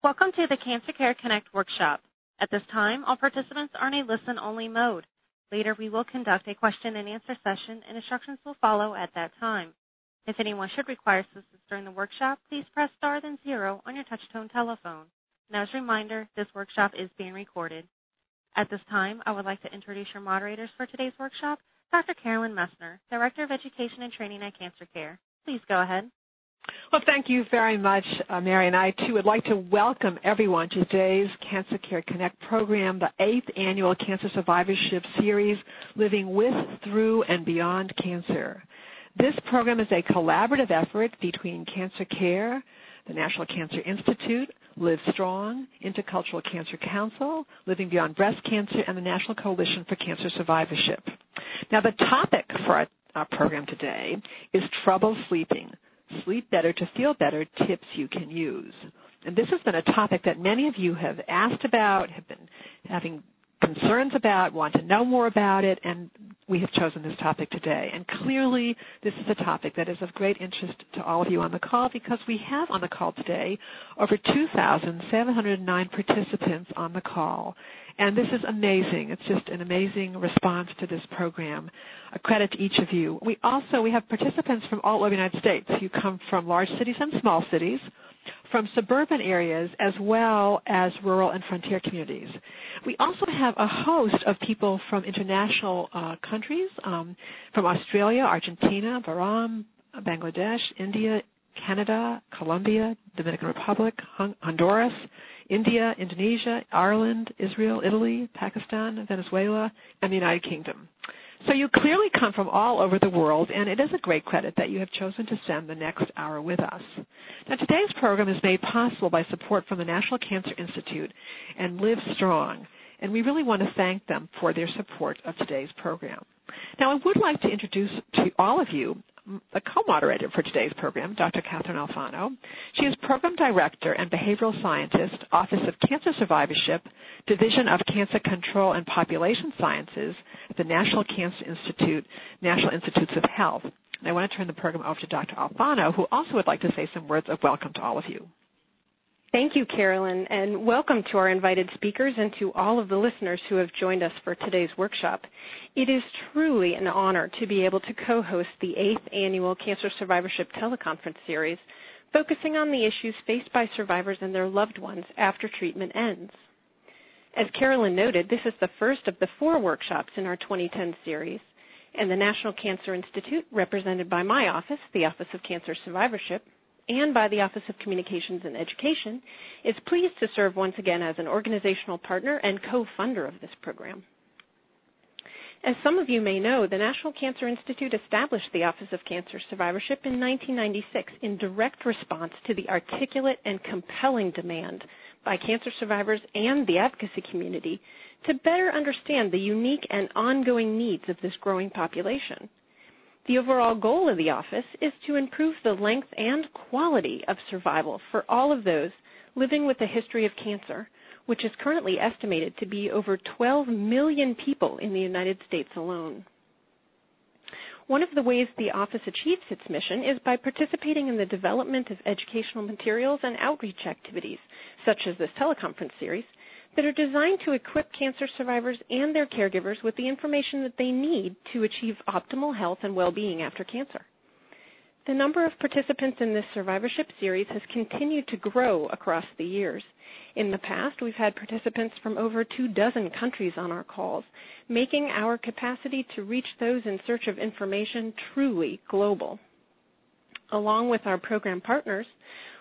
Welcome to the Cancer Care Connect workshop. At this time, all participants are in a listen-only mode. Later, we will conduct a question-and-answer session, and instructions will follow at that time. If anyone should require assistance during the workshop, please press star then zero on your touch-tone telephone. Now, as a reminder, this workshop is being recorded. At this time, I would like to introduce your moderators for today's workshop, Dr. Carolyn Messner, Director of Education and Training at Cancer Care. Please go ahead. Well, thank you very much, uh, Mary. And I, too, would like to welcome everyone to today's Cancer Care Connect program, the eighth annual Cancer Survivorship Series, Living With, Through, and Beyond Cancer. This program is a collaborative effort between Cancer Care, the National Cancer Institute, Live Strong, Intercultural Cancer Council, Living Beyond Breast Cancer, and the National Coalition for Cancer Survivorship. Now, the topic for our, our program today is trouble sleeping Sleep Better to Feel Better tips you can use. And this has been a topic that many of you have asked about, have been having concerns about, want to know more about it, and we have chosen this topic today. And clearly, this is a topic that is of great interest to all of you on the call because we have on the call today over 2,709 participants on the call. And this is amazing. It's just an amazing response to this program. A credit to each of you. We also, we have participants from all over the United States who come from large cities and small cities, from suburban areas as well as rural and frontier communities. We also have a host of people from international uh, countries, um, from Australia, Argentina, Bahrain, Bangladesh, India, Canada, Colombia, Dominican Republic, Honduras, India, Indonesia, Ireland, Israel, Italy, Pakistan, Venezuela, and the United Kingdom. So you clearly come from all over the world, and it is a great credit that you have chosen to spend the next hour with us. Now, today's program is made possible by support from the National Cancer Institute and Live Strong, and we really want to thank them for their support of today's program. Now, I would like to introduce to all of you the co-moderator for today's program, Dr. Catherine Alfano. She is Program Director and Behavioral Scientist, Office of Cancer Survivorship, Division of Cancer Control and Population Sciences at the National Cancer Institute, National Institutes of Health. And I want to turn the program over to Dr. Alfano, who also would like to say some words of welcome to all of you. Thank you, Carolyn, and welcome to our invited speakers and to all of the listeners who have joined us for today's workshop. It is truly an honor to be able to co-host the eighth annual Cancer Survivorship Teleconference Series, focusing on the issues faced by survivors and their loved ones after treatment ends. As Carolyn noted, this is the first of the four workshops in our 2010 series, and the National Cancer Institute, represented by my office, the Office of Cancer Survivorship, and by the Office of Communications and Education, is pleased to serve once again as an organizational partner and co-funder of this program. As some of you may know, the National Cancer Institute established the Office of Cancer Survivorship in 1996 in direct response to the articulate and compelling demand by cancer survivors and the advocacy community to better understand the unique and ongoing needs of this growing population. The overall goal of the office is to improve the length and quality of survival for all of those living with a history of cancer, which is currently estimated to be over 12 million people in the United States alone. One of the ways the office achieves its mission is by participating in the development of educational materials and outreach activities, such as this teleconference series, that are designed to equip cancer survivors and their caregivers with the information that they need to achieve optimal health and well-being after cancer. The number of participants in this survivorship series has continued to grow across the years. In the past, we've had participants from over two dozen countries on our calls, making our capacity to reach those in search of information truly global. Along with our program partners,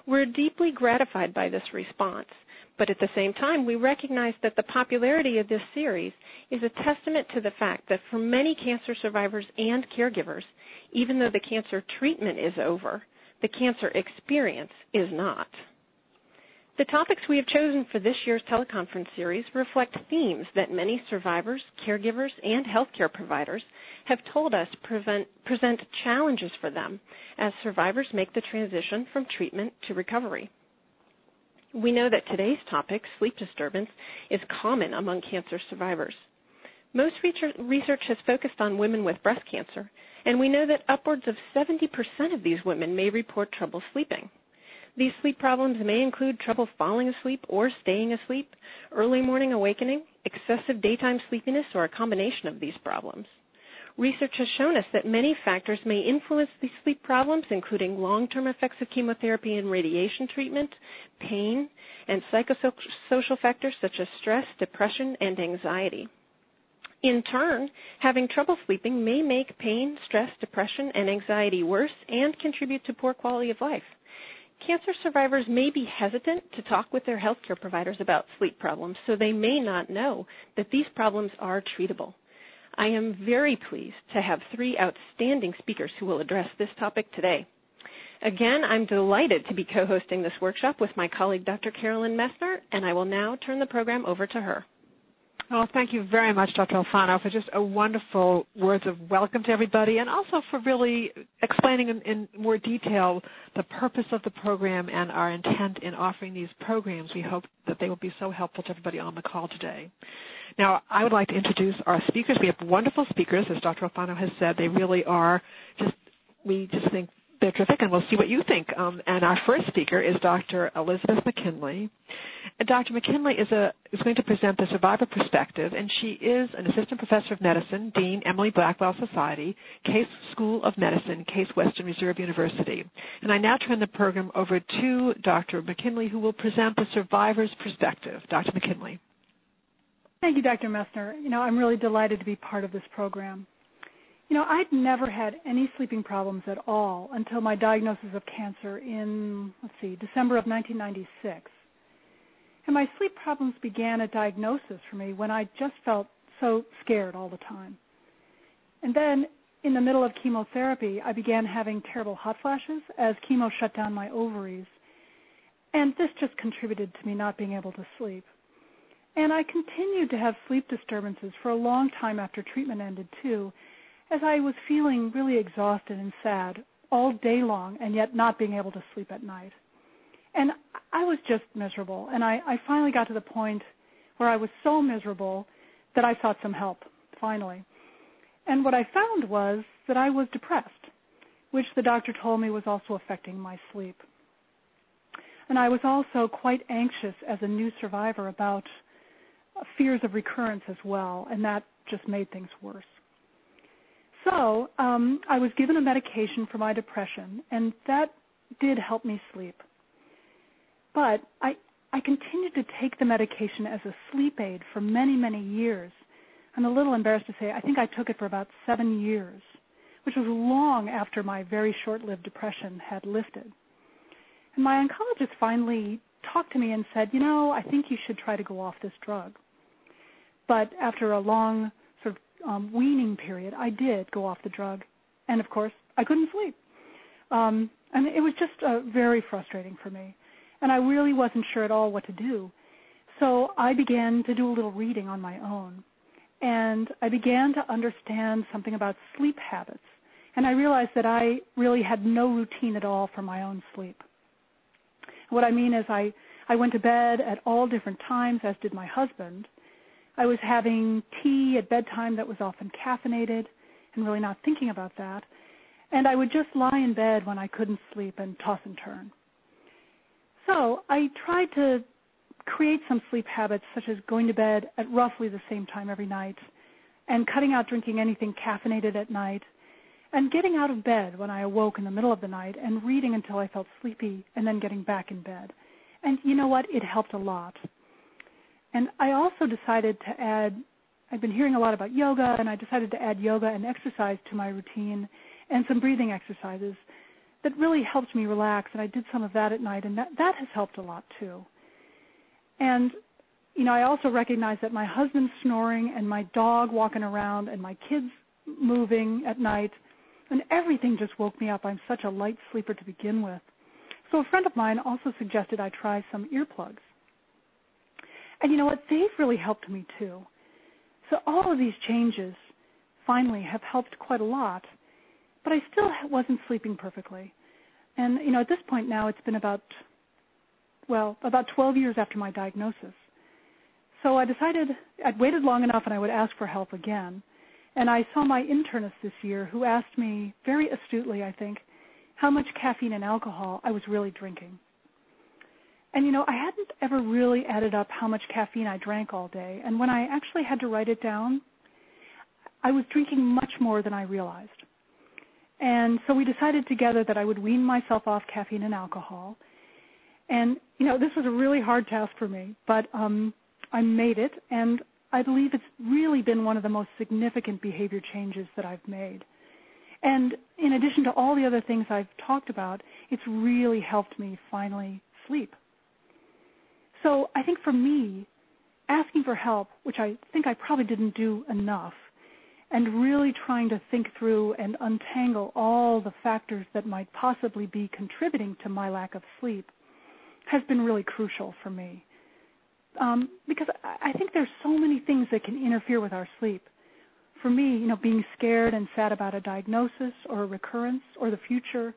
we're deeply gratified by this response but at the same time, we recognize that the popularity of this series is a testament to the fact that for many cancer survivors and caregivers, even though the cancer treatment is over, the cancer experience is not. The topics we have chosen for this year's teleconference series reflect themes that many survivors, caregivers, and healthcare providers have told us prevent, present challenges for them as survivors make the transition from treatment to recovery. We know that today's topic, sleep disturbance, is common among cancer survivors. Most research has focused on women with breast cancer, and we know that upwards of 70% of these women may report trouble sleeping. These sleep problems may include trouble falling asleep or staying asleep, early morning awakening, excessive daytime sleepiness, or a combination of these problems. Research has shown us that many factors may influence these sleep problems, including long-term effects of chemotherapy and radiation treatment, pain, and psychosocial factors such as stress, depression, and anxiety. In turn, having trouble sleeping may make pain, stress, depression, and anxiety worse and contribute to poor quality of life. Cancer survivors may be hesitant to talk with their healthcare providers about sleep problems, so they may not know that these problems are treatable. I am very pleased to have three outstanding speakers who will address this topic today. Again, I'm delighted to be co-hosting this workshop with my colleague, Dr. Carolyn Messner, and I will now turn the program over to her. Well, thank you very much, Dr. Alfano, for just a wonderful words of welcome to everybody and also for really explaining in, in, more detail the purpose of the program and our intent in offering these programs. We hope that they will be so helpful to everybody on the call today. Now, I would like to introduce our speakers. We have wonderful speakers, as Dr. Alfano has said. They really are just, we just think they're terrific, and we'll see what you think. Um, and our first speaker is Dr. Elizabeth McKinley. And Dr. McKinley is, a, is going to present the survivor perspective, and she is an assistant professor of medicine, Dean Emily Blackwell Society, Case School of Medicine, Case Western Reserve University. And I now turn the program over to Dr. McKinley, who will present the survivor's perspective. Dr. McKinley. Thank you, Dr. Messner. You know, I'm really delighted to be part of this program. You know, I'd never had any sleeping problems at all until my diagnosis of cancer in, let's see, December of 1996. And my sleep problems began at diagnosis for me when I just felt so scared all the time. And then in the middle of chemotherapy, I began having terrible hot flashes as chemo shut down my ovaries. And this just contributed to me not being able to sleep. And I continued to have sleep disturbances for a long time after treatment ended, too as I was feeling really exhausted and sad all day long and yet not being able to sleep at night. And I was just miserable. And I, I finally got to the point where I was so miserable that I sought some help, finally. And what I found was that I was depressed, which the doctor told me was also affecting my sleep. And I was also quite anxious as a new survivor about fears of recurrence as well, and that just made things worse. So um, I was given a medication for my depression, and that did help me sleep. But I, I continued to take the medication as a sleep aid for many, many years. I'm a little embarrassed to say I think I took it for about seven years, which was long after my very short-lived depression had lifted. And my oncologist finally talked to me and said, you know, I think you should try to go off this drug. But after a long um, weaning period, I did go off the drug, and of course, I couldn't sleep. Um, and it was just uh, very frustrating for me, and I really wasn't sure at all what to do. So I began to do a little reading on my own, and I began to understand something about sleep habits, and I realized that I really had no routine at all for my own sleep. What I mean is I, I went to bed at all different times, as did my husband, I was having tea at bedtime that was often caffeinated and really not thinking about that. And I would just lie in bed when I couldn't sleep and toss and turn. So I tried to create some sleep habits such as going to bed at roughly the same time every night and cutting out drinking anything caffeinated at night and getting out of bed when I awoke in the middle of the night and reading until I felt sleepy and then getting back in bed. And you know what? It helped a lot. And I also decided to add, I've been hearing a lot about yoga, and I decided to add yoga and exercise to my routine and some breathing exercises that really helped me relax. And I did some of that at night, and that, that has helped a lot too. And, you know, I also recognize that my husband snoring and my dog walking around and my kids moving at night, and everything just woke me up. I'm such a light sleeper to begin with. So a friend of mine also suggested I try some earplugs. And you know what? They've really helped me too. So all of these changes finally have helped quite a lot, but I still wasn't sleeping perfectly. And you know, at this point now, it's been about well, about 12 years after my diagnosis. So I decided I'd waited long enough and I would ask for help again. And I saw my internist this year who asked me very astutely, I think, how much caffeine and alcohol I was really drinking. And you know, I hadn't ever really added up how much caffeine I drank all day. And when I actually had to write it down, I was drinking much more than I realized. And so we decided together that I would wean myself off caffeine and alcohol. And you know, this was a really hard task for me, but um, I made it, and I believe it's really been one of the most significant behavior changes that I've made. And in addition to all the other things I've talked about, it's really helped me finally sleep. So I think for me, asking for help, which I think I probably didn't do enough, and really trying to think through and untangle all the factors that might possibly be contributing to my lack of sleep has been really crucial for me. Um, because I think there's so many things that can interfere with our sleep. For me, you know, being scared and sad about a diagnosis or a recurrence or the future,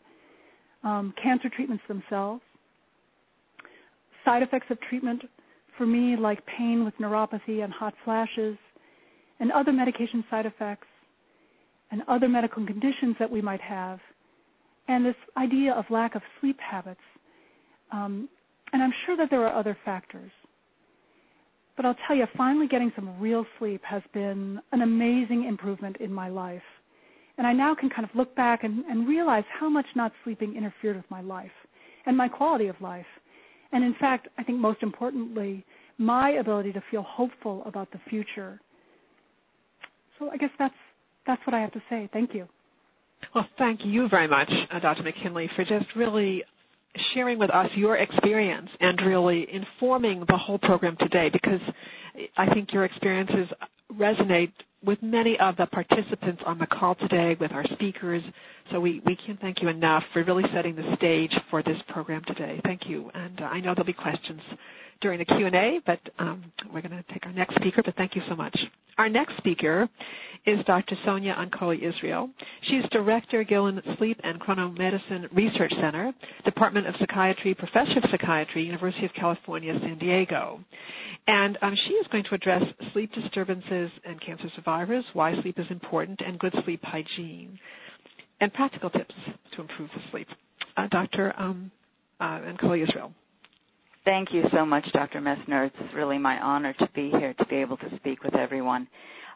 um, cancer treatments themselves, side effects of treatment for me like pain with neuropathy and hot flashes, and other medication side effects and other medical conditions that we might have, and this idea of lack of sleep habits. Um, and I'm sure that there are other factors. But I'll tell you, finally getting some real sleep has been an amazing improvement in my life. And I now can kind of look back and, and realize how much not sleeping interfered with my life and my quality of life. And in fact, I think most importantly, my ability to feel hopeful about the future so I guess that's that's what I have to say. Thank you. Well, thank you very much, uh, Dr. McKinley, for just really sharing with us your experience and really informing the whole program today because I think your experiences resonate with many of the participants on the call today, with our speakers. So we, we can't thank you enough for really setting the stage for this program today. Thank you. And uh, I know there'll be questions during the Q&A, but um, we're going to take our next speaker, but thank you so much. Our next speaker is Dr. Sonia Ancoli Israel. She's Director, Gillin Sleep and Chronomedicine Research Center, Department of Psychiatry, Professor of Psychiatry, University of California, San Diego. And um, she is going to address sleep disturbances and cancer survivors, why sleep is important, and good sleep hygiene, and practical tips to improve the sleep. Uh, Dr. Um, uh, Ancoli Israel. Thank you so much, Dr. Messner. It's really my honor to be here to be able to speak with everyone.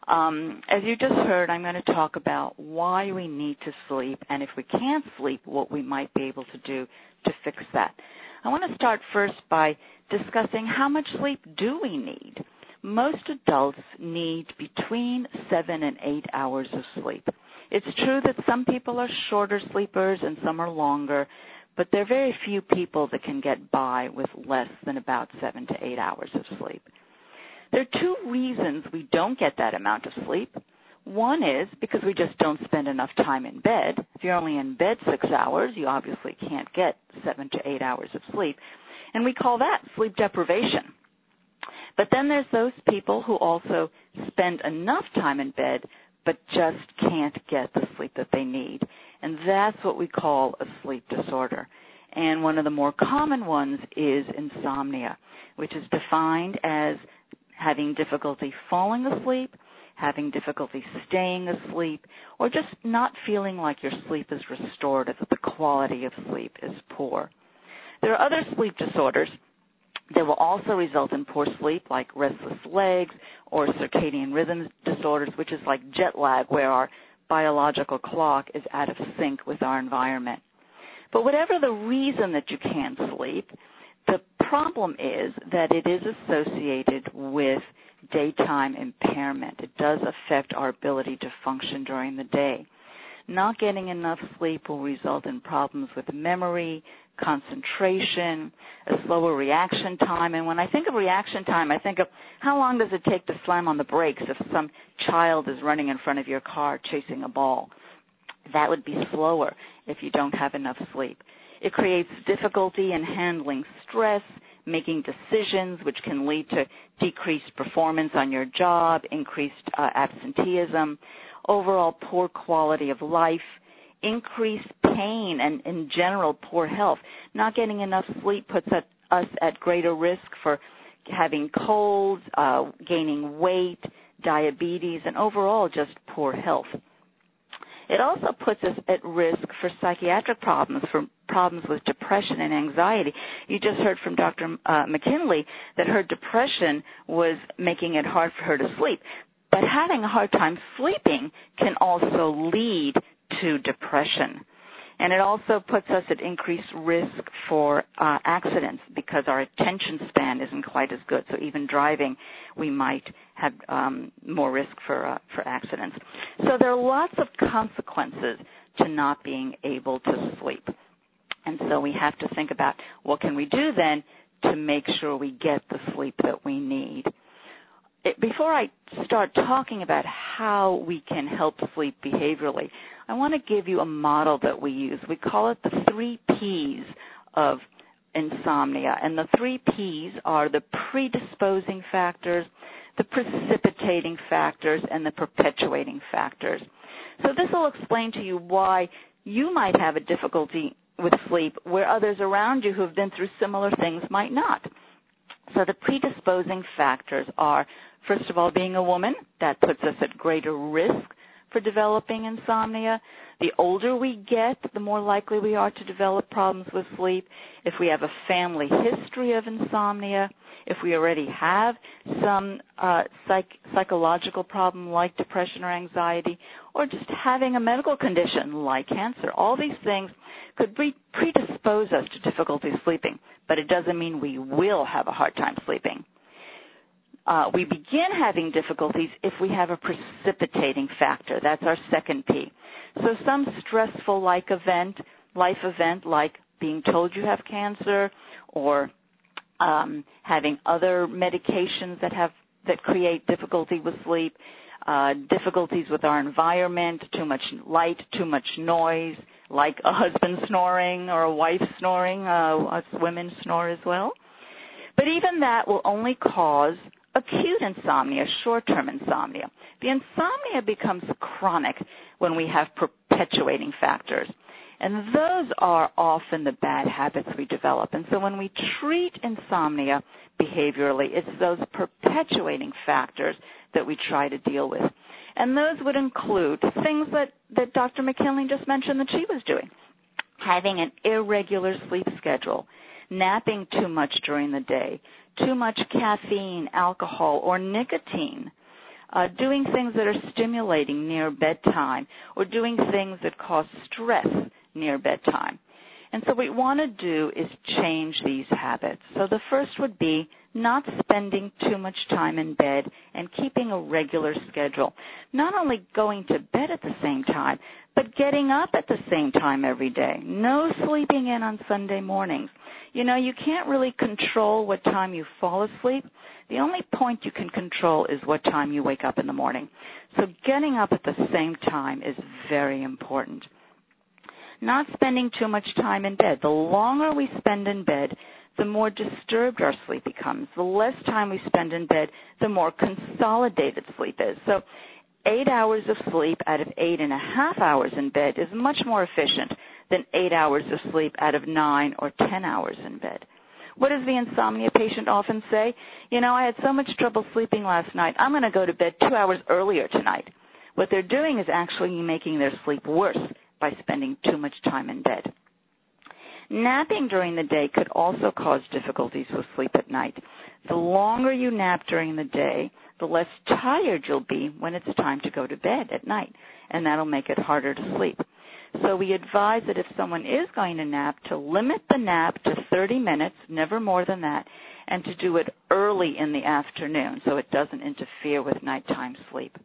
Um, as you just heard, I'm going to talk about why we need to sleep and if we can't sleep, what we might be able to do to fix that. I want to start first by discussing how much sleep do we need. Most adults need between seven and eight hours of sleep. It's true that some people are shorter sleepers and some are longer, but there are very few people that can get by with less than about seven to eight hours of sleep. There are two reasons we don't get that amount of sleep. One is because we just don't spend enough time in bed. If you're only in bed six hours, you obviously can't get seven to eight hours of sleep. And we call that sleep deprivation. But then there's those people who also spend enough time in bed but just can't get the sleep that they need. And that's what we call a sleep disorder. And one of the more common ones is insomnia, which is defined as having difficulty falling asleep, having difficulty staying asleep, or just not feeling like your sleep is restorative, that the quality of sleep is poor. There are other sleep disorders that will also result in poor sleep, like restless legs or circadian rhythm disorders, which is like jet lag, where our biological clock is out of sync with our environment. But whatever the reason that you can't sleep, the problem is that it is associated with daytime impairment. It does affect our ability to function during the day. Not getting enough sleep will result in problems with memory, concentration, a slower reaction time. And when I think of reaction time, I think of how long does it take to slam on the brakes if some child is running in front of your car chasing a ball. That would be slower if you don't have enough sleep. It creates difficulty in handling stress, making decisions, which can lead to decreased performance on your job, increased uh, absenteeism, overall poor quality of life, increased pain and in general poor health. Not getting enough sleep puts us at greater risk for having colds, uh, gaining weight, diabetes, and overall just poor health. It also puts us at risk for psychiatric problems, for problems with depression and anxiety. You just heard from Dr. Uh, McKinley that her depression was making it hard for her to sleep. But having a hard time sleeping can also lead to depression. And it also puts us at increased risk for uh, accidents because our attention span isn't quite as good. So even driving, we might have um, more risk for uh, for accidents. So there are lots of consequences to not being able to sleep. And so we have to think about what can we do then to make sure we get the sleep that we need before I start talking about how we can help sleep behaviorally, I want to give you a model that we use. We call it the three P's of insomnia. And the three P's are the predisposing factors, the precipitating factors, and the perpetuating factors. So this will explain to you why you might have a difficulty with sleep where others around you who have been through similar things might not. So the predisposing factors are First of all, being a woman, that puts us at greater risk for developing insomnia. The older we get, the more likely we are to develop problems with sleep. If we have a family history of insomnia, if we already have some uh, psych- psychological problem like depression or anxiety, or just having a medical condition like cancer, all these things could pre- predispose us to difficulty sleeping, but it doesn't mean we will have a hard time sleeping uh, we begin having difficulties if we have a precipitating factor. That's our second P. So some stressful like event, life event like being told you have cancer or um, having other medications that have that create difficulty with sleep, uh, difficulties with our environment, too much light, too much noise, like a husband snoring or a wife snoring. Uh, us women snore as well. But even that will only cause acute insomnia, short-term insomnia. The insomnia becomes chronic when we have perpetuating factors. And those are often the bad habits we develop. And so when we treat insomnia behaviorally, it's those perpetuating factors that we try to deal with. And those would include things that, that Dr. McKinley just mentioned that she was doing. Having an irregular sleep schedule, napping too much during the day, too much caffeine, alcohol, or nicotine, uh, doing things that are stimulating near bedtime, or doing things that cause stress near bedtime. And so what we want to do is change these habits. So the first would be not spending too much time in bed and keeping a regular schedule. Not only going to bed at the same time, but getting up at the same time every day. No sleeping in on Sunday mornings. You know, you can't really control what time you fall asleep. The only point you can control is what time you wake up in the morning. So getting up at the same time is very important not spending too much time in bed. The longer we spend in bed, the more disturbed our sleep becomes. The less time we spend in bed, the more consolidated sleep is. So eight hours of sleep out of eight and a half hours in bed is much more efficient than eight hours of sleep out of nine or ten hours in bed. What does the insomnia patient often say? You know, I had so much trouble sleeping last night. I'm going to go to bed two hours earlier tonight. What they're doing is actually making their sleep worse by spending too much time in bed. Napping during the day could also cause difficulties with sleep at night. The longer you nap during the day, the less tired you'll be when it's time to go to bed at night, and that'll make it harder to sleep. So we advise that if someone is going to nap, to limit the nap to 30 minutes, never more than that, and to do it early in the afternoon so it doesn't interfere with nighttime sleep.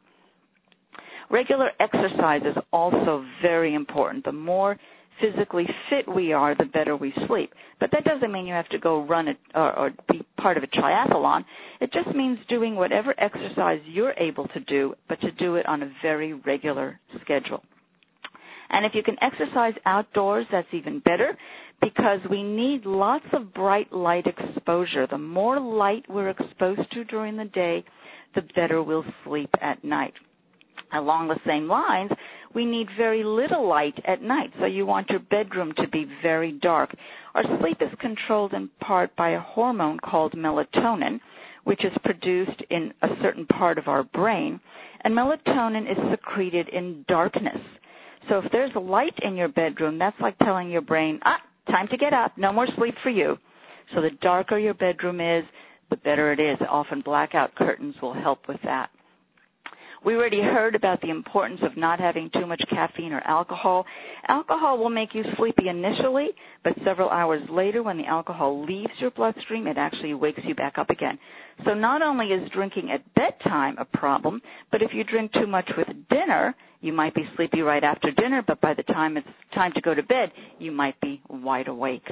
Regular exercise is also very important. The more physically fit we are, the better we sleep. But that doesn't mean you have to go run it or, or be part of a triathlon. It just means doing whatever exercise you're able to do, but to do it on a very regular schedule. And if you can exercise outdoors, that's even better because we need lots of bright light exposure. The more light we're exposed to during the day, the better we'll sleep at night. Along the same lines, we need very little light at night, so you want your bedroom to be very dark. Our sleep is controlled in part by a hormone called melatonin, which is produced in a certain part of our brain, and melatonin is secreted in darkness. So if there's light in your bedroom, that's like telling your brain, ah, time to get up, no more sleep for you. So the darker your bedroom is, the better it is. Often blackout curtains will help with that. We already heard about the importance of not having too much caffeine or alcohol. Alcohol will make you sleepy initially, but several hours later when the alcohol leaves your bloodstream, it actually wakes you back up again. So not only is drinking at bedtime a problem, but if you drink too much with dinner, you might be sleepy right after dinner, but by the time it's time to go to bed, you might be wide awake.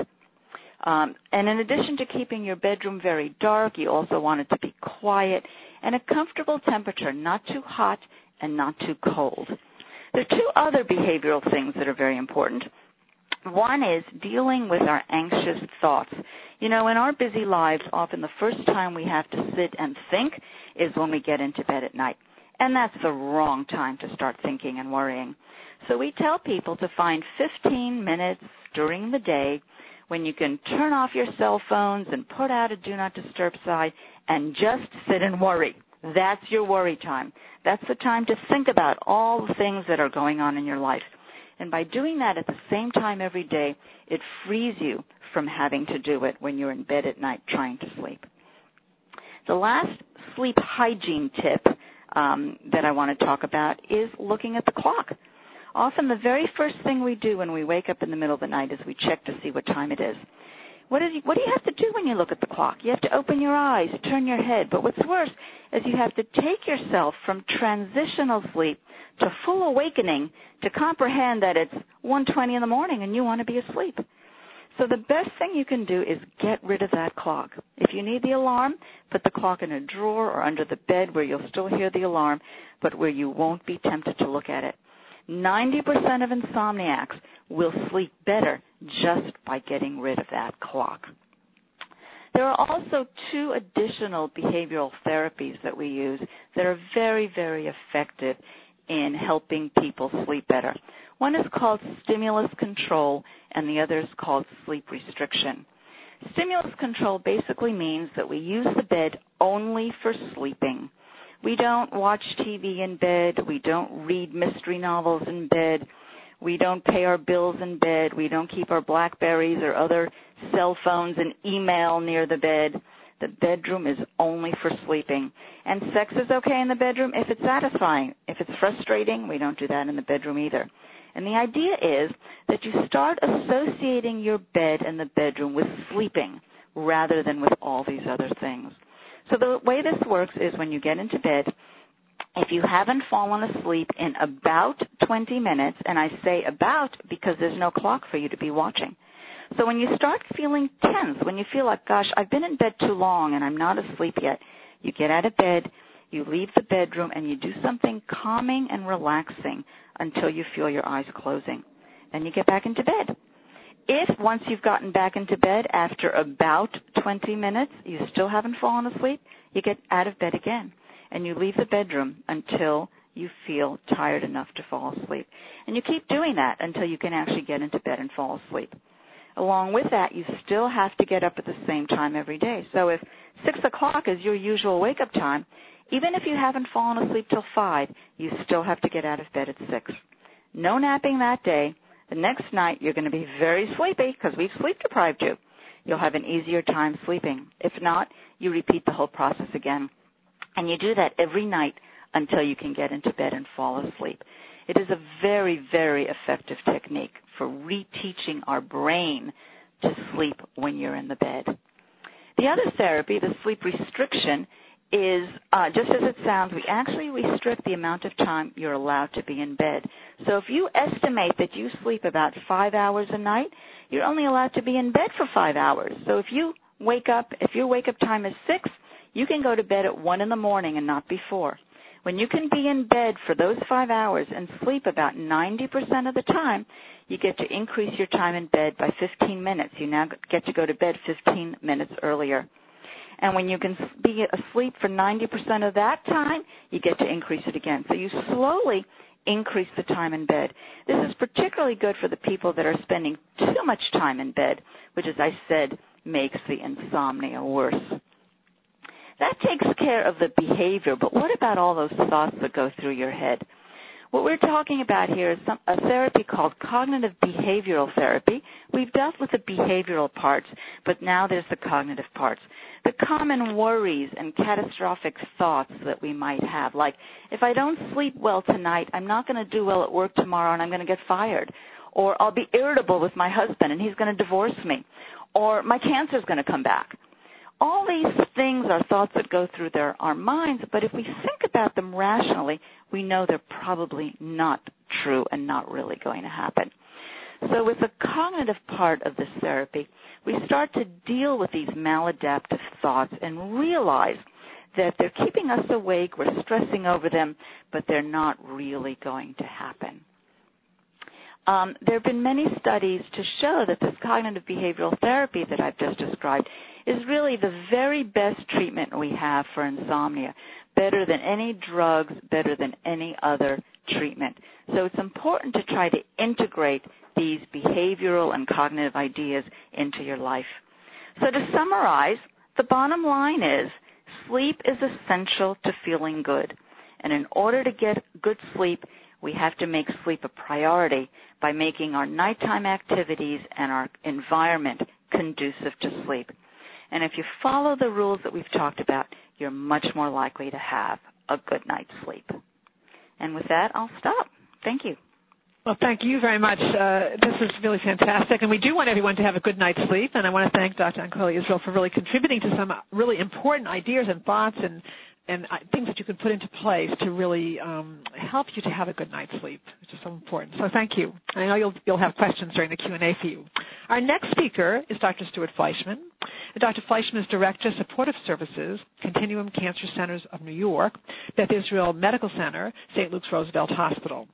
Um, and in addition to keeping your bedroom very dark, you also want it to be quiet and a comfortable temperature, not too hot and not too cold. There are two other behavioral things that are very important. One is dealing with our anxious thoughts. You know, in our busy lives, often the first time we have to sit and think is when we get into bed at night. And that's the wrong time to start thinking and worrying. So we tell people to find 15 minutes during the day when you can turn off your cell phones and put out a do not disturb sign and just sit and worry. That's your worry time. That's the time to think about all the things that are going on in your life. And by doing that at the same time every day, it frees you from having to do it when you're in bed at night trying to sleep. The last sleep hygiene tip um, that I want to talk about is looking at the clock. Often the very first thing we do when we wake up in the middle of the night is we check to see what time it is. What, is, what do you have to do when you look at the clock? You have to open your eyes, turn your head. But what's worse is you have to take yourself from transitional sleep to full awakening to comprehend that it's 1.20 in the morning and you want to be asleep. So the best thing you can do is get rid of that clock. If you need the alarm, put the clock in a drawer or under the bed where you'll still hear the alarm, but where you won't be tempted to look at it. 90% of insomniacs will sleep better just by getting rid of that clock. There are also two additional behavioral therapies that we use that are very, very effective in helping people sleep better. One is called stimulus control and the other is called sleep restriction. Stimulus control basically means that we use the bed only for sleeping. We don't watch TV in bed. We don't read mystery novels in bed. We don't pay our bills in bed. We don't keep our Blackberries or other cell phones and email near the bed. The bedroom is only for sleeping. And sex is okay in the bedroom if it's satisfying. If it's frustrating, we don't do that in the bedroom either. And the idea is that you start associating your bed and the bedroom with sleeping rather than with all these other things. So the way this works is when you get into bed, if you haven't fallen asleep in about 20 minutes, and I say about because there's no clock for you to be watching. So when you start feeling tense, when you feel like, gosh, I've been in bed too long and I'm not asleep yet, you get out of bed, you leave the bedroom, and you do something calming and relaxing until you feel your eyes closing. Then you get back into bed. If once you've gotten back into bed after about 20 minutes, you still haven't fallen asleep, you get out of bed again and you leave the bedroom until you feel tired enough to fall asleep. And you keep doing that until you can actually get into bed and fall asleep. Along with that, you still have to get up at the same time every day. So if 6 o'clock is your usual wake-up time, even if you haven't fallen asleep till 5, you still have to get out of bed at 6. No napping that day, the next night you're going to be very sleepy because we've sleep deprived you. You'll have an easier time sleeping. If not, you repeat the whole process again. And you do that every night until you can get into bed and fall asleep. It is a very, very effective technique for reteaching our brain to sleep when you're in the bed. The other therapy, the sleep restriction, is uh, just as it sounds, we actually restrict the amount of time you're allowed to be in bed. So if you estimate that you sleep about five hours a night, you're only allowed to be in bed for five hours. So if you wake up, if your wake up time is six, you can go to bed at one in the morning and not before. When you can be in bed for those five hours and sleep about 90% of the time, you get to increase your time in bed by 15 minutes. You now get to go to bed 15 minutes earlier. And when you can be asleep for 90% of that time, you get to increase it again. So you slowly increase the time in bed. This is particularly good for the people that are spending too much time in bed, which as I said, makes the insomnia worse. That takes care of the behavior, but what about all those thoughts that go through your head? What we're talking about here is some, a therapy called cognitive behavioral therapy. We've dealt with the behavioral parts, but now there's the cognitive parts. The common worries and catastrophic thoughts that we might have, like, if I don't sleep well tonight, I'm not going to do well at work tomorrow and I'm going to get fired. Or I'll be irritable with my husband and he's going to divorce me. Or my cancer's going to come back all these things are thoughts that go through their, our minds, but if we think about them rationally, we know they're probably not true and not really going to happen. So with the cognitive part of this therapy, we start to deal with these maladaptive thoughts and realize that they're keeping us awake, we're stressing over them, but they're not really going to happen. Um, there have been many studies to show that this cognitive behavioral therapy that I've just described is really the very best treatment we have for insomnia, better than any drugs, better than any other treatment. So it's important to try to integrate these behavioral and cognitive ideas into your life. So to summarize, the bottom line is sleep is essential to feeling good. And in order to get good sleep, we have to make sleep a priority by making our nighttime activities and our environment conducive to sleep. And if you follow the rules that we've talked about, you're much more likely to have a good night's sleep. And with that, I'll stop. Thank you. Well, thank you very much. Uh, this is really fantastic, and we do want everyone to have a good night's sleep. And I want to thank Dr. Ancoli Israel for really contributing to some really important ideas and thoughts and and things that you can put into place to really um, help you to have a good night's sleep, which is so important. So thank you. I know you'll, you'll have questions during the Q&A for you. Our next speaker is Dr. Stewart Fleishman. Dr. Fleishman is Director of Supportive Services, Continuum Cancer Centers of New York, Beth Israel Medical Center, St. Luke's Roosevelt Hospital.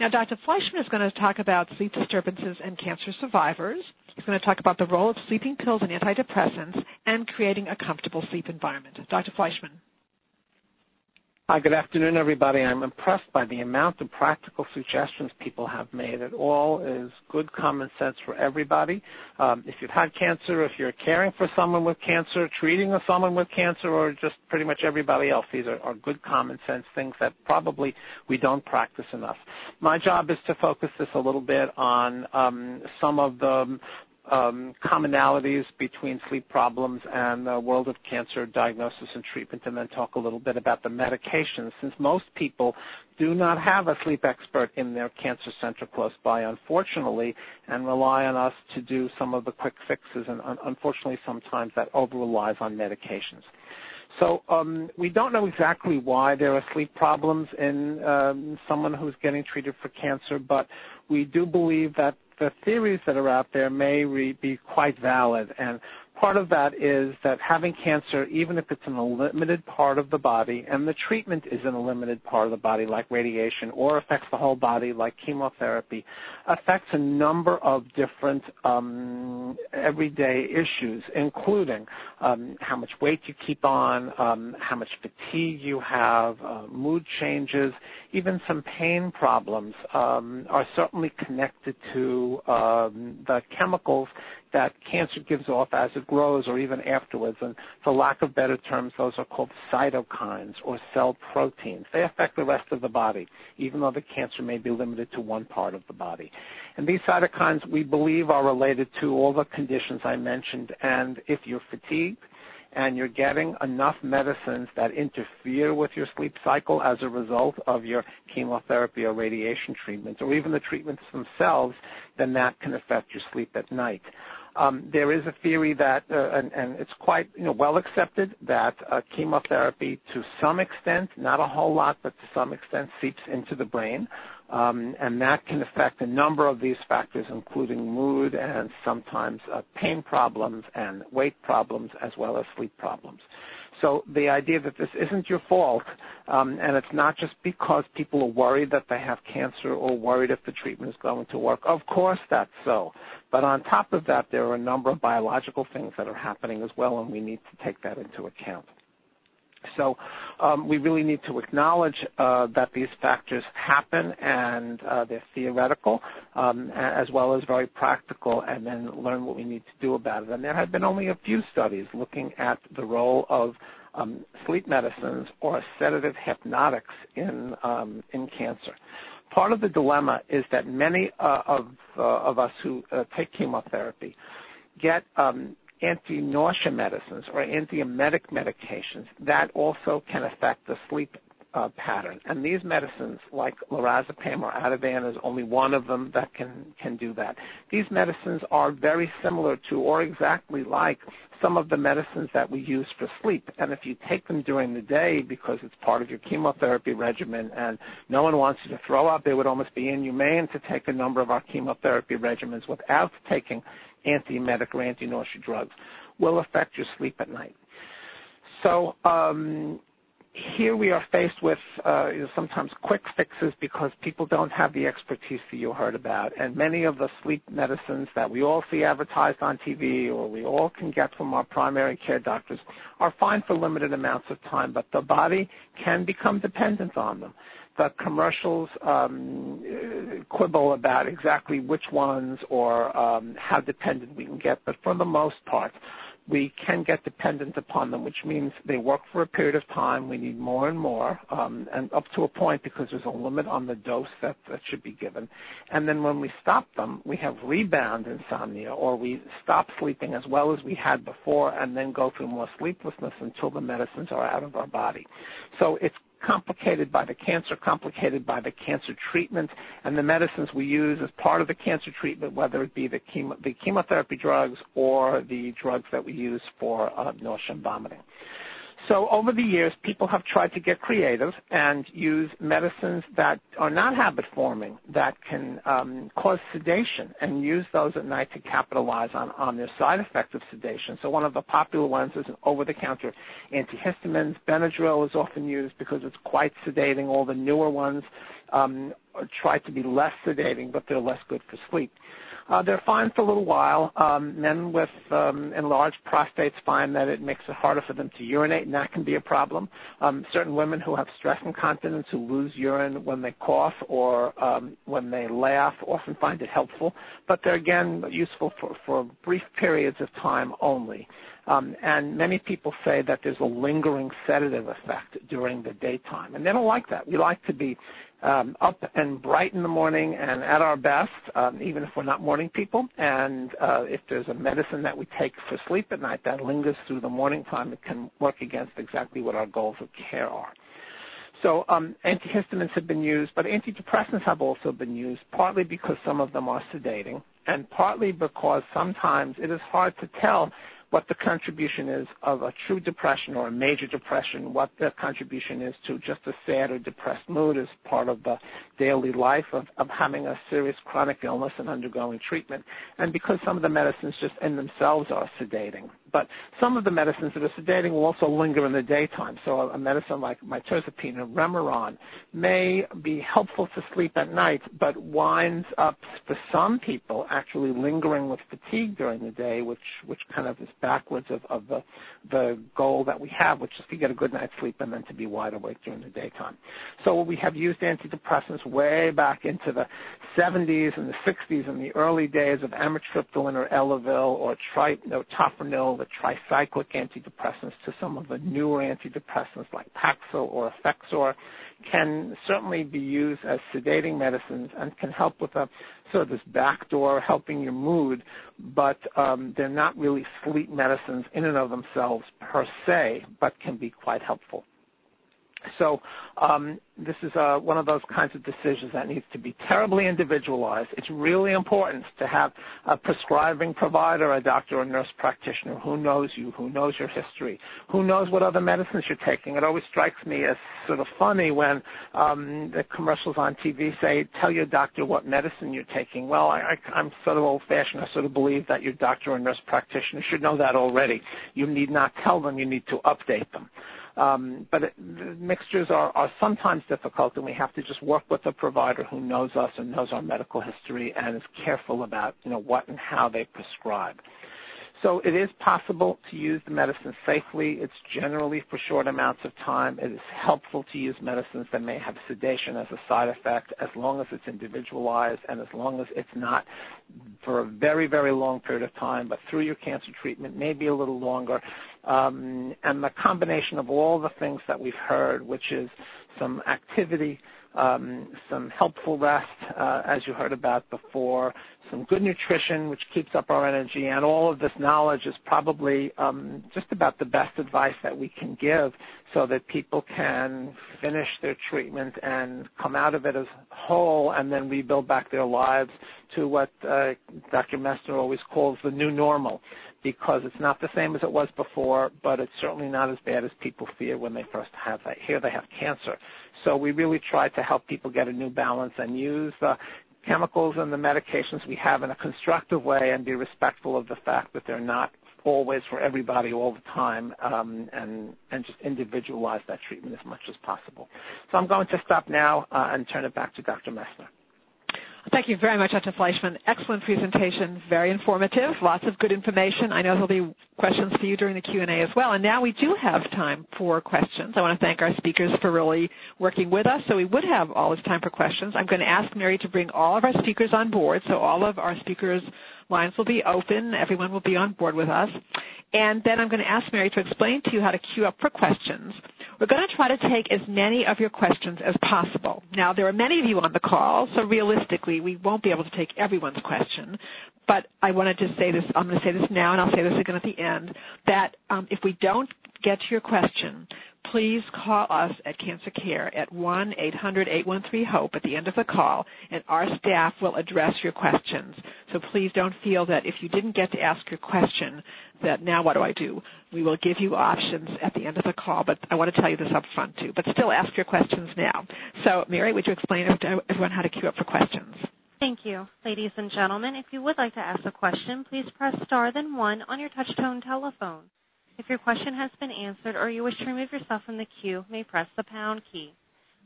Now, Dr. Fleishman is going to talk about sleep disturbances and cancer survivors. He's going to talk about the role of sleeping pills and antidepressants and creating a comfortable sleep environment. Dr. Fleishman. Hi, good afternoon, everybody. I'm impressed by the amount of practical suggestions people have made. It all is good common sense for everybody. Um, if you've had cancer, if you're caring for someone with cancer, treating someone with cancer, or just pretty much everybody else, these are, are good common sense things that probably we don't practice enough. My job is to focus this a little bit on um, some of the um, commonalities between sleep problems and the world of cancer diagnosis and treatment, and then talk a little bit about the medications, since most people do not have a sleep expert in their cancer center close by, unfortunately, and rely on us to do some of the quick fixes, and unfortunately sometimes that over-relies on medications. So um, we don't know exactly why there are sleep problems in um, someone who's getting treated for cancer, but we do believe that the theories that are out there may re- be quite valid. And part of that is that having cancer, even if it's in a limited part of the body, and the treatment is in a limited part of the body, like radiation, or affects the whole body, like chemotherapy, affects a number of different um, everyday issues, including um, how much weight you keep on, um, how much fatigue you have, uh, mood changes, even some pain problems um, are certainly connected to um, the chemicals that cancer gives off as it grows or even afterwards. And for lack of better terms, those are called cytokines or cell proteins. They affect the rest of the body, even though the cancer may be limited to one part of the body. And these cytokines, we believe, are related to all the conditions I mentioned. And if you're fatigued, and you're getting enough medicines that interfere with your sleep cycle as a result of your chemotherapy or radiation treatments, or even the treatments themselves, then that can affect your sleep at night. Um, there is a theory that, uh, and, and, it's quite you know, well accepted, that uh, chemotherapy to some extent, not a whole lot, but to some extent seeps into the brain. Um, and that can affect a number of these factors, including mood and sometimes uh, pain problems and weight problems, as well as sleep problems. So the idea that this isn't your fault, um, and it's not just because people are worried that they have cancer or worried if the treatment is going to work. Of course that's so. But on top of that, there are a number of biological things that are happening as well, and we need to take that into account. So um, we really need to acknowledge uh, that these factors happen and uh, they're theoretical um, as well as very practical and then learn what we need to do about it. And there have been only a few studies looking at the role of um, sleep medicines or sedative hypnotics in um, in cancer. Part of the dilemma is that many uh, of uh, of us who uh, take chemotherapy get um, anti-nausea medicines or antiemetic medications that also can affect the sleep uh, pattern. And these medicines, like lorazepam or Ativan, is only one of them that can can do that. These medicines are very similar to, or exactly like, some of the medicines that we use for sleep. And if you take them during the day because it's part of your chemotherapy regimen, and no one wants you to throw up, it would almost be inhumane to take a number of our chemotherapy regimens without taking antiemetic or anti-nausea drugs, will affect your sleep at night. So um, here we are faced with uh, you know, sometimes quick fixes because people don't have the expertise that you heard about. And many of the sleep medicines that we all see advertised on TV or we all can get from our primary care doctors are fine for limited amounts of time, but the body can become dependent on them the commercials um, quibble about exactly which ones or um, how dependent we can get, but for the most part, we can get dependent upon them, which means they work for a period of time. We need more and more, um, and up to a point because there's a limit on the dose that, that should be given. And then when we stop them, we have rebound insomnia, or we stop sleeping as well as we had before, and then go through more sleeplessness until the medicines are out of our body. So it's complicated by the cancer, complicated by the cancer treatment, and the medicines we use as part of the cancer treatment, whether it be the, chemo, the chemotherapy drugs or the drugs that we use for uh, nausea and vomiting. So over the years, people have tried to get creative and use medicines that are not habit forming, that can um, cause sedation, and use those at night to capitalize on, on their side effect of sedation. So one of the popular ones is an over-the-counter antihistamines. Benadryl is often used because it's quite sedating. All the newer ones um, try to be less sedating, but they're less good for sleep. Uh, they're fine for a little while. Um, men with um, enlarged prostates find that it makes it harder for them to urinate, and that can be a problem. Um, certain women who have stress incontinence, who lose urine when they cough or um, when they laugh, often find it helpful. But they're again useful for, for brief periods of time only. Um, and many people say that there's a lingering sedative effect during the daytime, and they don't like that. We like to be um, up and bright in the morning and at our best, um, even if we're not morning people. And uh, if there's a medicine that we take for sleep at night that lingers through the morning time, it can work against exactly what our goals of care are. So um, antihistamines have been used, but antidepressants have also been used, partly because some of them are sedating, and partly because sometimes it is hard to tell what the contribution is of a true depression or a major depression, what the contribution is to just a sad or depressed mood as part of the daily life of, of having a serious chronic illness and undergoing treatment. And because some of the medicines just in themselves are sedating. But some of the medicines that are sedating will also linger in the daytime. So a medicine like mirtazapine or Remeron may be helpful to sleep at night, but winds up for some people actually lingering with fatigue during the day, which which kind of is backwards of, of the the goal that we have, which is to get a good night's sleep and then to be wide awake during the daytime. So we have used antidepressants way back into the 70s and the 60s and the early days of amitriptyline or Elavil or tri, no, tofranil, the tricyclic antidepressants to some of the newer antidepressants like Paxil or Effexor can certainly be used as sedating medicines and can help with a sort of this backdoor helping your mood, but um, they're not really sleep medicines in and of themselves per se, but can be quite helpful. So um, this is uh, one of those kinds of decisions that needs to be terribly individualized. It's really important to have a prescribing provider, a doctor or nurse practitioner who knows you, who knows your history, who knows what other medicines you're taking. It always strikes me as sort of funny when um, the commercials on TV say, tell your doctor what medicine you're taking. Well, I, I, I'm sort of old-fashioned. I sort of believe that your doctor or nurse practitioner should know that already. You need not tell them. You need to update them. Um, but it, mixtures are, are sometimes difficult, and we have to just work with a provider who knows us and knows our medical history and is careful about you know what and how they prescribe. So it is possible to use the medicine safely. It's generally for short amounts of time. It is helpful to use medicines that may have sedation as a side effect as long as it's individualized and as long as it's not for a very, very long period of time, but through your cancer treatment, maybe a little longer. Um, and the combination of all the things that we've heard, which is some activity, um, some helpful rest, uh, as you heard about before, some good nutrition, which keeps up our energy, and all of this knowledge is probably um, just about the best advice that we can give so that people can finish their treatment and come out of it as whole and then rebuild back their lives to what uh, Dr. Messner always calls the new normal because it's not the same as it was before, but it's certainly not as bad as people fear when they first have that. Here they have cancer. So we really try to help people get a new balance and use the chemicals and the medications we have in a constructive way and be respectful of the fact that they're not always for everybody all the time um, and, and just individualize that treatment as much as possible. So I'm going to stop now uh, and turn it back to Dr. Messner. Thank you very much, Dr. Fleishman. Excellent presentation, very informative, lots of good information. I know there'll be questions for you during the Q&A as well. And now we do have time for questions. I want to thank our speakers for really working with us. So we would have all this time for questions. I'm going to ask Mary to bring all of our speakers on board. So all of our speakers' lines will be open. Everyone will be on board with us. And then I'm going to ask Mary to explain to you how to queue up for questions. We're going to try to take as many of your questions as possible. Now, there are many of you on the call, so realistically, we won't be able to take everyone's question. But I wanted to say this, I'm going to say this now, and I'll say this again at the end, that um, if we don't get to your question, please call us at Cancer Care at 1-800-813-HOPE at the end of the call, and our staff will address your questions. So please don't feel that if you didn't get to ask your question, that now what do I do? We will give you options at the end of the call, but I want to tell you this up front too. But still ask your questions now. So Mary, would you explain to everyone how to queue up for questions? Thank you. Ladies and gentlemen, if you would like to ask a question, please press star then one on your touch-tone telephone. If your question has been answered or you wish to remove yourself from the queue, you may press the pound key.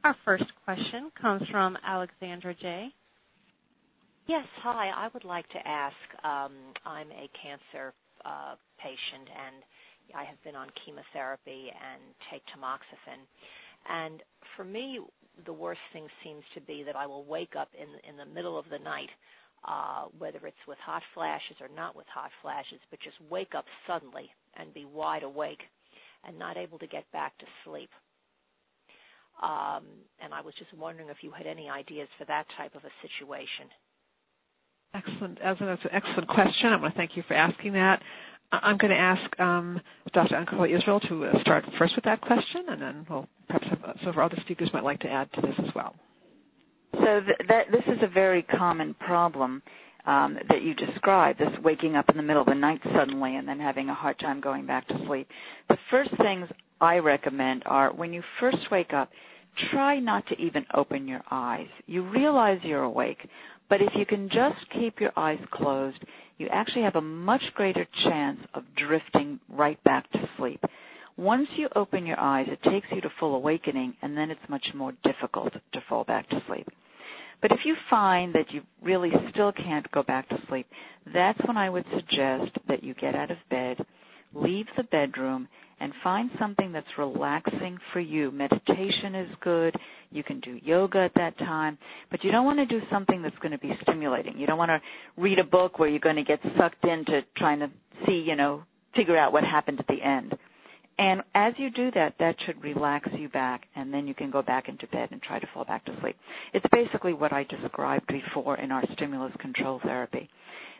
Our first question comes from Alexandra J. Yes, hi. I would like to ask. Um, I'm a cancer uh, patient and I have been on chemotherapy and take tamoxifen. And for me, the worst thing seems to be that I will wake up in in the middle of the night, uh, whether it's with hot flashes or not with hot flashes, but just wake up suddenly and be wide awake and not able to get back to sleep. Um, and I was just wondering if you had any ideas for that type of a situation. Excellent. That's an excellent question. I want to thank you for asking that. I'm going to ask um, Dr. Ancoli Israel to uh, start first with that question, and then we'll perhaps have, some of our other speakers might like to add to this as well. So th- that, this is a very common problem um, that you described, this waking up in the middle of the night suddenly and then having a hard time going back to sleep. The first things I recommend are when you first wake up, try not to even open your eyes. You realize you're awake, but if you can just keep your eyes closed, you actually have a much greater chance of drifting right back to sleep. Once you open your eyes, it takes you to full awakening, and then it's much more difficult to fall back to sleep. But if you find that you really still can't go back to sleep, that's when I would suggest that you get out of bed, leave the bedroom, and find something that's relaxing for you. Meditation is good. You can do yoga at that time, but you don't want to do something that's going to be stimulating. You don't want to read a book where you're going to get sucked into trying to see, you know, figure out what happened at the end. And as you do that, that should relax you back, and then you can go back into bed and try to fall back to sleep. It's basically what I described before in our stimulus control therapy.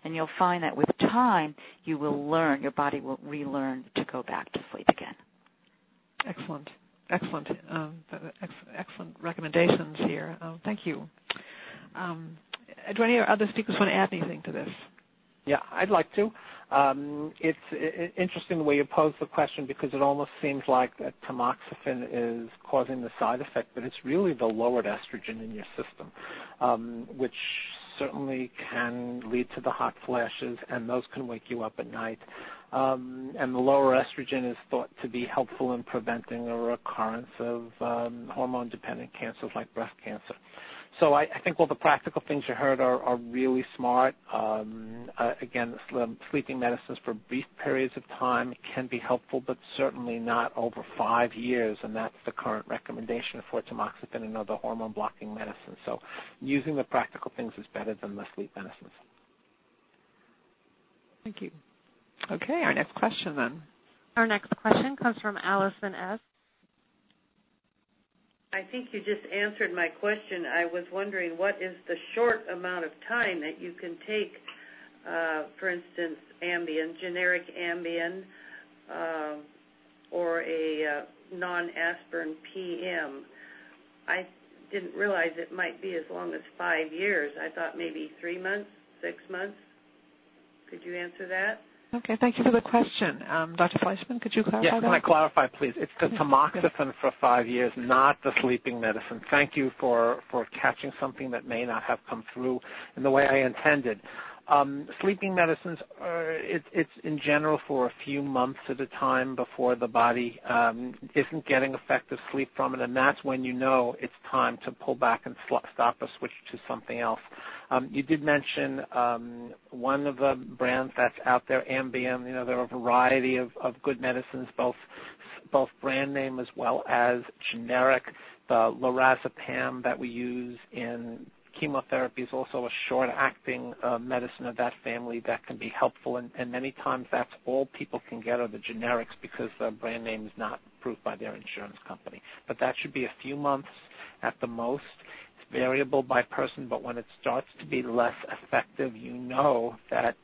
And you'll find that with time, you will learn, your body will relearn to go back to sleep again. Excellent. Excellent. Um, excellent recommendations here. Um, thank you. Um, do any other speakers want to add anything to this? Yeah, I'd like to. Um, it's it, interesting the way you pose the question because it almost seems like that tamoxifen is causing the side effect, but it's really the lowered estrogen in your system, um, which certainly can lead to the hot flashes, and those can wake you up at night. um, and the lower estrogen is thought to be helpful in preventing a recurrence of um, hormone-dependent cancers like breast cancer. So I, I, think all the practical things you heard are, are really smart. Um, uh, again, sleeping medicines for brief periods of time can be helpful, but certainly not over five years, and that's the current recommendation for tamoxifen and other hormone-blocking medicines. So using the practical things is better than the sleep medicines. Thank you. Okay, our next question then. Our next question comes from Allison S. I think you just answered my question. I was wondering what is the short amount of time that you can take, uh, for instance, Ambien, generic Ambien, uh, or a uh, non-aspirin PM. I didn't realize it might be as long as five years. I thought maybe three months, six months. Could you answer that? Okay, thank you for the question. Um, Dr. Fleishman, could you clarify yes, that? can I clarify, please? It's the tamoxifen for five years, not the sleeping medicine. Thank you for, for catching something that may not have come through in the way I intended. Um, sleeping medicines, are, it, it's in general for a few months at a time before the body um, isn't getting effective sleep from it, and that's when you know it's time to pull back and sl- stop or switch to something else. Um, you did mention um, one of the brands that's out there, Ambien. You know, there are a variety of, of good medicines, both both brand name as well as generic. The lorazepam that we use in chemotherapy is also a short-acting uh, medicine of that family that can be helpful, and, and many times that's all people can get are the generics because the brand name is not approved by their insurance company. But that should be a few months at the most. It's variable by person, but when it starts to be less effective, you know that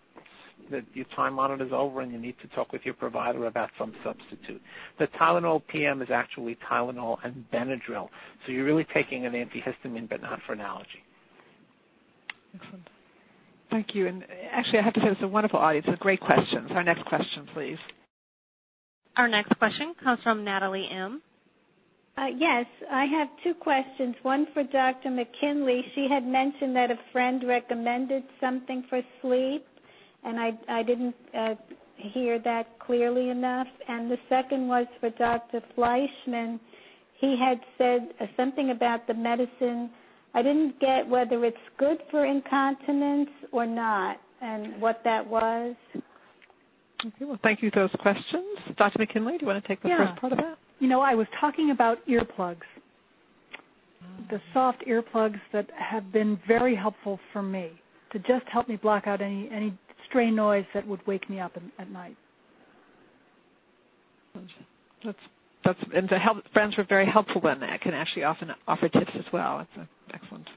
that your time on it is over and you need to talk with your provider about some substitute. The Tylenol PM is actually Tylenol and Benadryl. So you're really taking an antihistamine but not for an allergy. Excellent. Thank you. And actually, I have to say it's a wonderful audience. It's great questions. Our next question, please. Our next question comes from Natalie M. Uh, yes, I have two questions. One for Dr. McKinley. She had mentioned that a friend recommended something for sleep, and I, I didn't uh, hear that clearly enough. And the second was for Dr. Fleishman. He had said uh, something about the medicine I didn't get whether it's good for incontinence or not and what that was. Okay, well, thank you for those questions. Dr. McKinley, do you want to take the yeah. first part of that? You know, I was talking about earplugs, the soft earplugs that have been very helpful for me to just help me block out any, any stray noise that would wake me up in, at night. That's that's and the help, friends were very helpful then. That can actually often offer tips as well. That's excellent.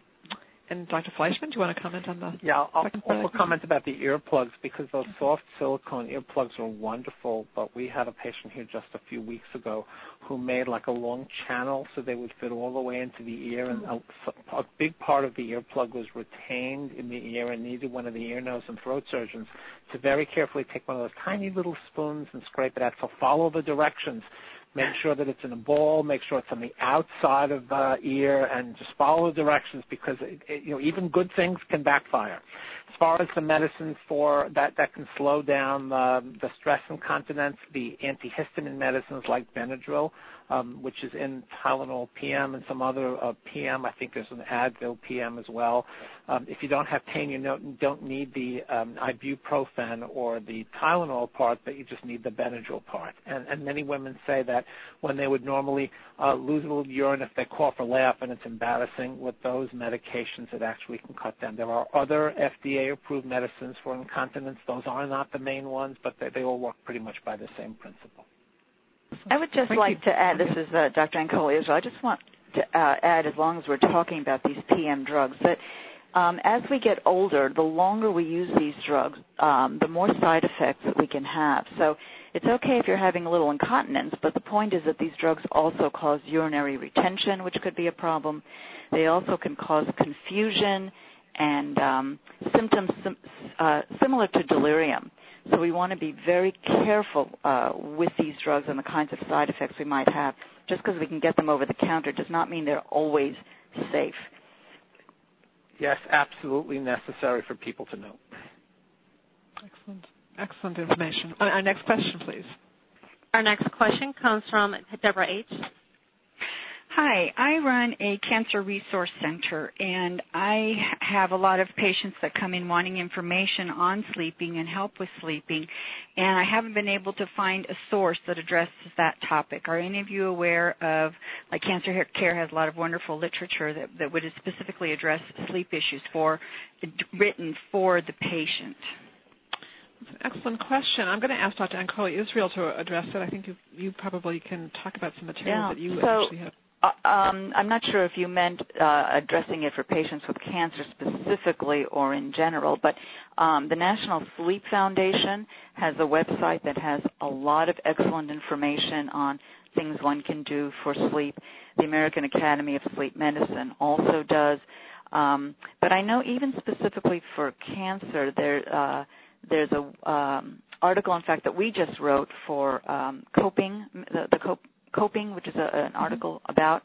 And Dr. Fleishman, do you want to comment on the? Yeah, I'll also comment about the earplugs because those soft silicone earplugs are wonderful. But we had a patient here just a few weeks ago who made like a long channel so they would fit all the way into the ear, and a, a big part of the earplug was retained in the ear and needed one of the ear, nose, and throat surgeons to very carefully take one of those tiny little spoons and scrape it out. So follow the directions Make sure that it's in a bowl. Make sure it's on the outside of the ear, and just follow the directions because it, it, you know even good things can backfire. As far as the medicines for that that can slow down the, the stress incontinence, the antihistamine medicines like Benadryl which is in Tylenol PM and some other uh, PM. I think there's an Advil PM as well. Um, if you don't have pain, you don't need the um, ibuprofen or the Tylenol part, but you just need the Benadryl part. And, many women say that when they would normally uh, lose a little urine if they cough or laugh, and it's embarrassing, with those medications it actually can cut down. There are other FDA-approved medicines for incontinence. Those are not the main ones, but they all work pretty much by the same principle. I would just Thank like you. to add, this is uh, Dr. Ancoli as well. I just want to uh, add, as long as we're talking about these PM drugs, that um, as we get older, the longer we use these drugs, um, the more side effects that we can have. So it's okay if you're having a little incontinence, but the point is that these drugs also cause urinary retention, which could be a problem. They also can cause confusion and um, symptoms sim- uh, similar to delirium. So we want to be very careful uh, with these drugs and the kinds of side effects we might have. Just because we can get them over the counter does not mean they're always safe. Yes, absolutely necessary for people to know. Excellent. Excellent information. Uh, our next question, please. Our next question comes from Deborah H. Hi, I run a cancer resource center and I have a lot of patients that come in wanting information on sleeping and help with sleeping and I haven't been able to find a source that addresses that topic. Are any of you aware of, like Cancer Care has a lot of wonderful literature that, that would specifically address sleep issues for, written for the patient? excellent question. I'm going to ask Dr. Ancoli Israel to address it. I think you, you probably can talk about some materials yeah. that you so, actually have. Uh, um, I'm not sure if you meant uh, addressing it for patients with cancer specifically or in general, but um, the National Sleep Foundation has a website that has a lot of excellent information on things one can do for sleep. The American Academy of Sleep Medicine also does. Um, but I know even specifically for cancer, uh, there's a um, article, in fact, that we just wrote for coping, the, coping, which is a, an mm-hmm. article about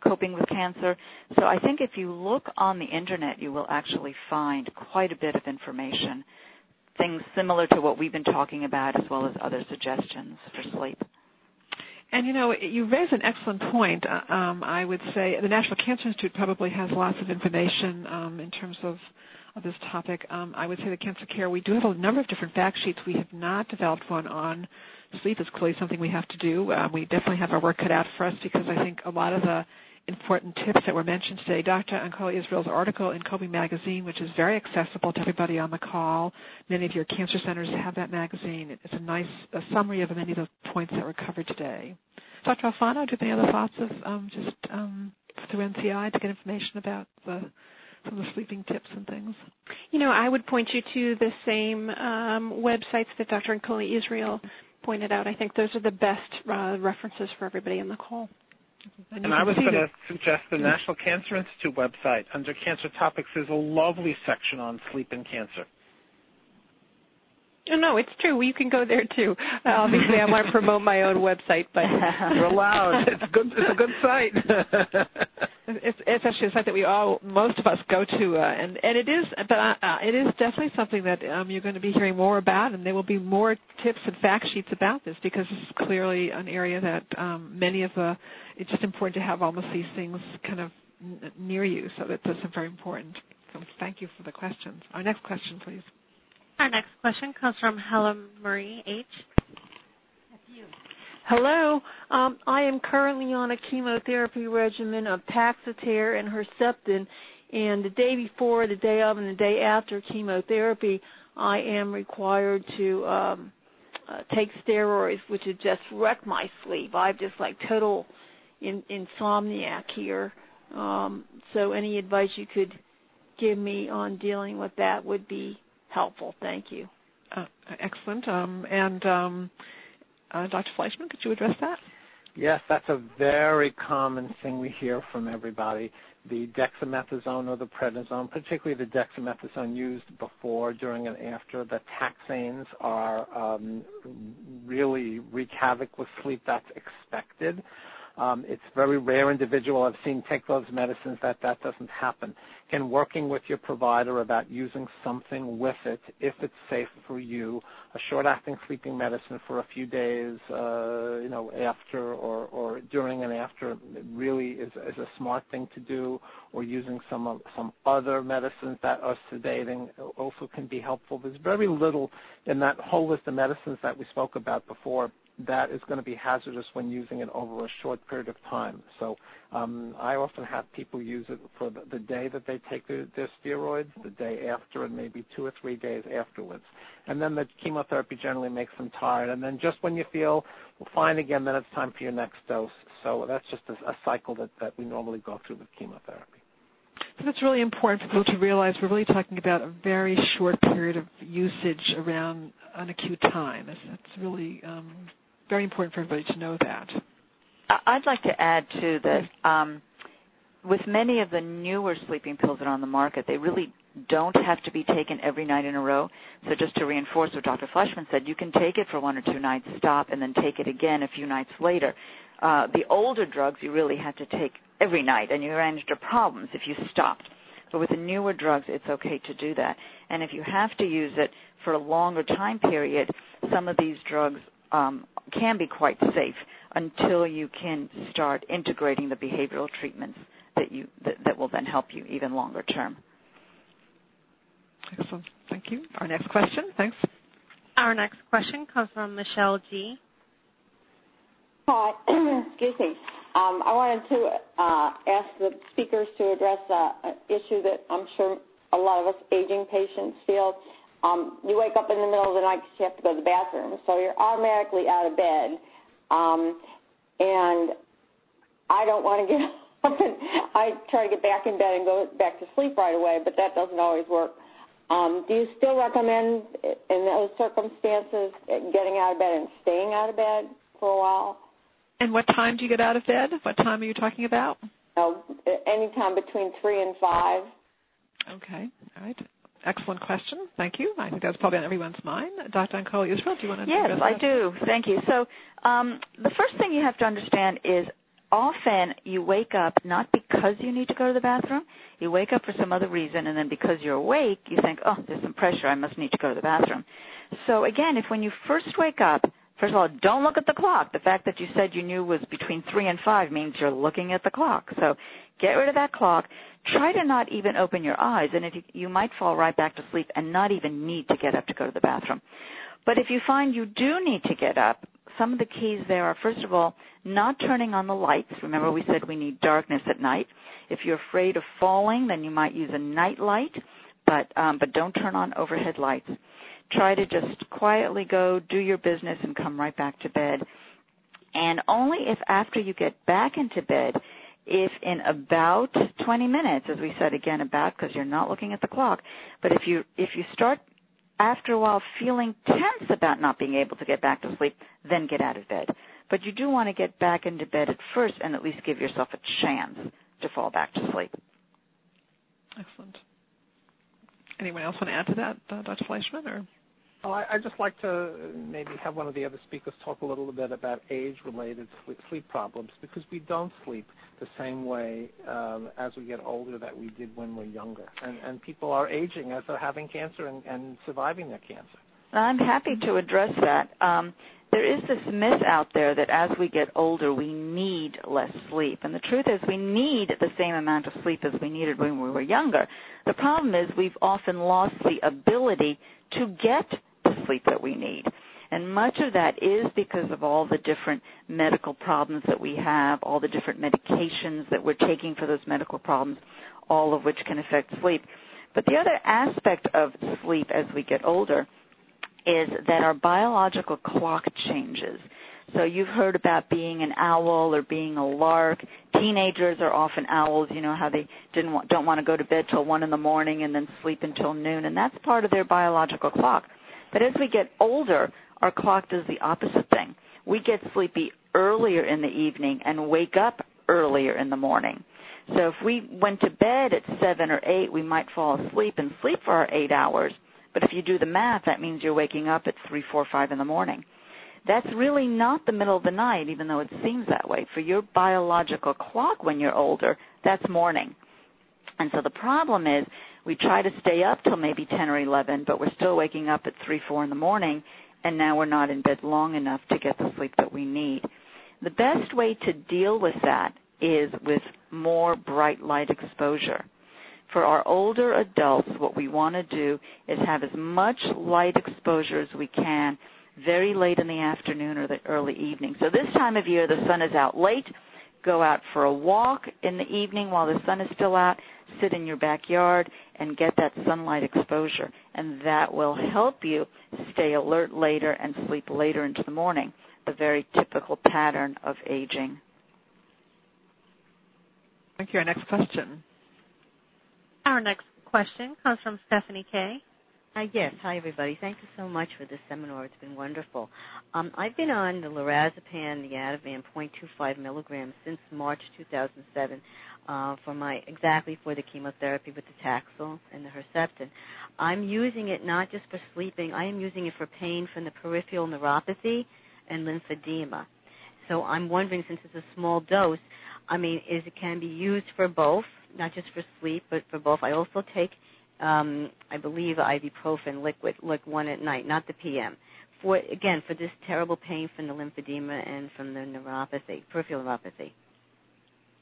coping with cancer. So I think if you look on the internet, you will actually find quite a bit of information, things similar to what we've been talking about, as well as other suggestions for sleep. And you know, you raise an excellent point. Uh, um, I would say the National Cancer Institute probably has lots of information um, in terms of of this topic. Um, I would say the Cancer Care, we do have a number of different fact sheets. We have not developed one on sleep. It's clearly something we have to do. Um, we definitely have our work cut out for us because I think a lot of the important tips that were mentioned today, Dr. Ancoli Israel's article in Coping Magazine, which is very accessible to everybody on the call. Many of your cancer centers have that magazine. It's a nice a summary of many of the points that were covered today. Dr. Alfano, do you have any other thoughts of um, just um, through NCI to get information about the some of the sleeping tips and things? You know, I would point you to the same um, websites that Dr. Ancoli Israel pointed out. I think those are the best uh, references for everybody in the call. And, and I was going to suggest the National Cancer Institute website. Under Cancer Topics, there's a lovely section on sleep and cancer. Oh, no, it's true. You can go there too. Uh, obviously, I want to promote my own website, but you're allowed. It's good. It's a good site. it's, it's actually a site that we all, most of us, go to, uh, and and it is, but uh, uh, it is definitely something that um, you're going to be hearing more about, and there will be more tips and fact sheets about this because this is clearly an area that um, many of the. It's just important to have almost these things kind of n- near you, so that that's very important. So thank you for the questions. Our next question, please. Our next question comes from Helen Marie H. Hello. Um, I am currently on a chemotherapy regimen of Taxotere and Herceptin, and the day before, the day of, and the day after chemotherapy, I am required to um, uh, take steroids, which has just wrecked my sleep. I've just like total in, insomniac here. Um, so any advice you could give me on dealing with that would be helpful. Thank you. Uh, excellent. Um, and um, uh, Dr. Fleishman, could you address that? Yes, that's a very common thing we hear from everybody. The dexamethasone or the prednisone, particularly the dexamethasone used before, during, and after, the taxanes are um, really wreak havoc with sleep. That's expected. Um, it's very rare individual I've seen take those medicines that that doesn't happen. Again, working with your provider about using something with it if it's safe for you, a short-acting sleeping medicine for a few days, uh, you know, after or, or during and after really is, is a smart thing to do, or using some some other medicines that are sedating also can be helpful. There's very little in that whole list of medicines that we spoke about before that is going to be hazardous when using it over a short period of time. So um, I often have people use it for the, the day that they take their, their steroids, the day after, and maybe two or three days afterwards. And then the chemotherapy generally makes them tired. And then just when you feel fine again, then it's time for your next dose. So that's just a, a cycle that, that we normally go through with chemotherapy. So that's really important for people to realize we're really talking about a very short period of usage around an acute time. It's, it's really um, very important for everybody to know that. I'd like to add too that um, with many of the newer sleeping pills that are on the market, they really don't have to be taken every night in a row. So just to reinforce what Dr. Fleishman said, you can take it for one or two nights, stop, and then take it again a few nights later. Uh, the older drugs you really had to take every night, and you ran into problems if you stopped. But with the newer drugs, it's okay to do that. And if you have to use it for a longer time period, some of these drugs um, can be quite safe until you can start integrating the behavioral treatments that you that, that will then help you even longer term. Excellent. Thank you. Our next question. Thanks. Our next question comes from Michelle G. Hi. Excuse me. Um, I wanted to uh, ask the speakers to address uh, an issue that I'm sure a lot of us aging patients feel. Um, you wake up in the middle of the night because you have to go to the bathroom, so you're automatically out of bed. Um, and I don't want to get up and I try to get back in bed and go back to sleep right away, but that doesn't always work. Um, do you still recommend, in those circumstances, getting out of bed and staying out of bed for a while? And what time do you get out of bed? What time are you talking about? Oh, anytime between three and five. Okay. All right. Excellent question. Thank you. I think that's probably on everyone's mind. Dr. Ancoli Israel, do you want to? Yes, I do. Thank you. So um, the first thing you have to understand is often you wake up not because you need to go to the bathroom. You wake up for some other reason, and then because you're awake, you think, oh, there's some pressure. I must need to go to the bathroom. So again, if when you first wake up, First of all, don't look at the clock. The fact that you said you knew was between 3 and 5 means you're looking at the clock. So get rid of that clock. Try to not even open your eyes, and if you, you might fall right back to sleep and not even need to get up to go to the bathroom. But if you find you do need to get up, some of the keys there are, first of all, not turning on the lights. Remember we said we need darkness at night. If you're afraid of falling, then you might use a night light, but, um, but don't turn on overhead lights try to just quietly go do your business and come right back to bed. And only if after you get back into bed, if in about 20 minutes, as we said again about because you're not looking at the clock, but if you if you start after a while feeling tense about not being able to get back to sleep, then get out of bed. But you do want to get back into bed at first and at least give yourself a chance to fall back to sleep. Excellent. Anyone else want to add to that, uh, Dr. Fleishman? Or? I'd just like to maybe have one of the other speakers talk a little bit about age-related sleep, problems because we don't sleep the same way um, as we get older that we did when we're younger. And, people are aging as they're having cancer and, and surviving their cancer. I'm happy to address that. Um, there is this myth out there that as we get older, we need less sleep. And the truth is we need the same amount of sleep as we needed when we were younger. The problem is we've often lost the ability to get sleep that we need. And much of that is because of all the different medical problems that we have, all the different medications that we're taking for those medical problems, all of which can affect sleep. But the other aspect of sleep as we get older is that our biological clock changes. So you've heard about being an owl or being a lark. Teenagers are often owls. You know how they didn't want, don't want to go to bed till one in the morning and then sleep until noon, and that's part of their biological clock. But as we get older, our clock does the opposite thing. We get sleepy earlier in the evening and wake up earlier in the morning. So if we went to bed at seven or eight, we might fall asleep and sleep for our eight hours. But if you do the math, that means you're waking up at 3, 4, 5 in the morning. That's really not the middle of the night, even though it seems that way. For your biological clock when you're older, that's morning. And so the problem is we try to stay up till maybe 10 or 11, but we're still waking up at 3, 4 in the morning, and now we're not in bed long enough to get the sleep that we need. The best way to deal with that is with more bright light exposure for our older adults, what we want to do is have as much light exposure as we can very late in the afternoon or the early evening. So this time of year, the sun is out late. Go out for a walk in the evening while the sun is still out. Sit in your backyard and get that sunlight exposure. And that will help you stay alert later and sleep later into the morning, the very typical pattern of aging. Thank you. Our next question. Our next question comes from Stephanie K. Uh, yes. Hi, everybody. Thank you so much for this seminar. It's been wonderful. Um, I've been on the lorazepam, the Ativan 0.25 milligrams since March 2007 uh, for my exactly for the chemotherapy with the Taxol and the Herceptin. I'm using it not just for sleeping. I am using it for pain from the peripheral neuropathy and lymphedema. So I'm wondering, since it's a small dose, I mean, is it can be used for both not just for sleep, but for both. I also take, um, I believe, ibuprofen liquid, like one at night, not the PM. For again, for this terrible pain from the lymphedema and from the neuropathy, peripheral neuropathy.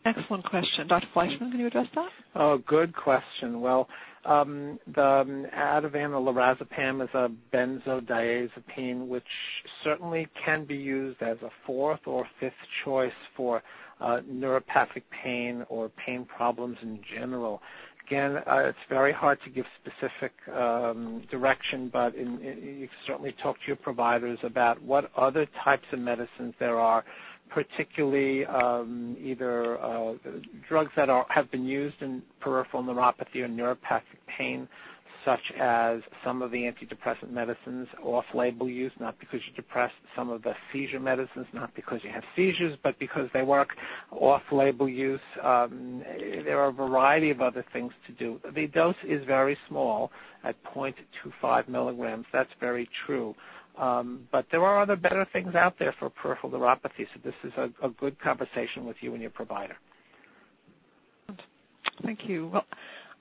Excellent question. Dr. Fleishman, can you address that? Oh, good question. Well, um, the um, Ativan or lorazepam is a benzodiazepine, which certainly can be used as a fourth or fifth choice for uh, neuropathic pain or pain problems in general. Again, uh, it's very hard to give specific um, direction, but you can certainly talk to your providers about what other types of medicines there are particularly um, either uh, drugs that have been used in peripheral neuropathy or neuropathic pain, such as some of the antidepressant medicines, off-label use, not because you're depressed, some of the seizure medicines, not because you have seizures, but because they work, off-label use. Um, there are a variety of other things to do. The dose is very small at 0.25 milligrams. That's very true. Um, but there are other better things out there for peripheral neuropathy, so this is a, a good conversation with you and your provider. Thank you. Well,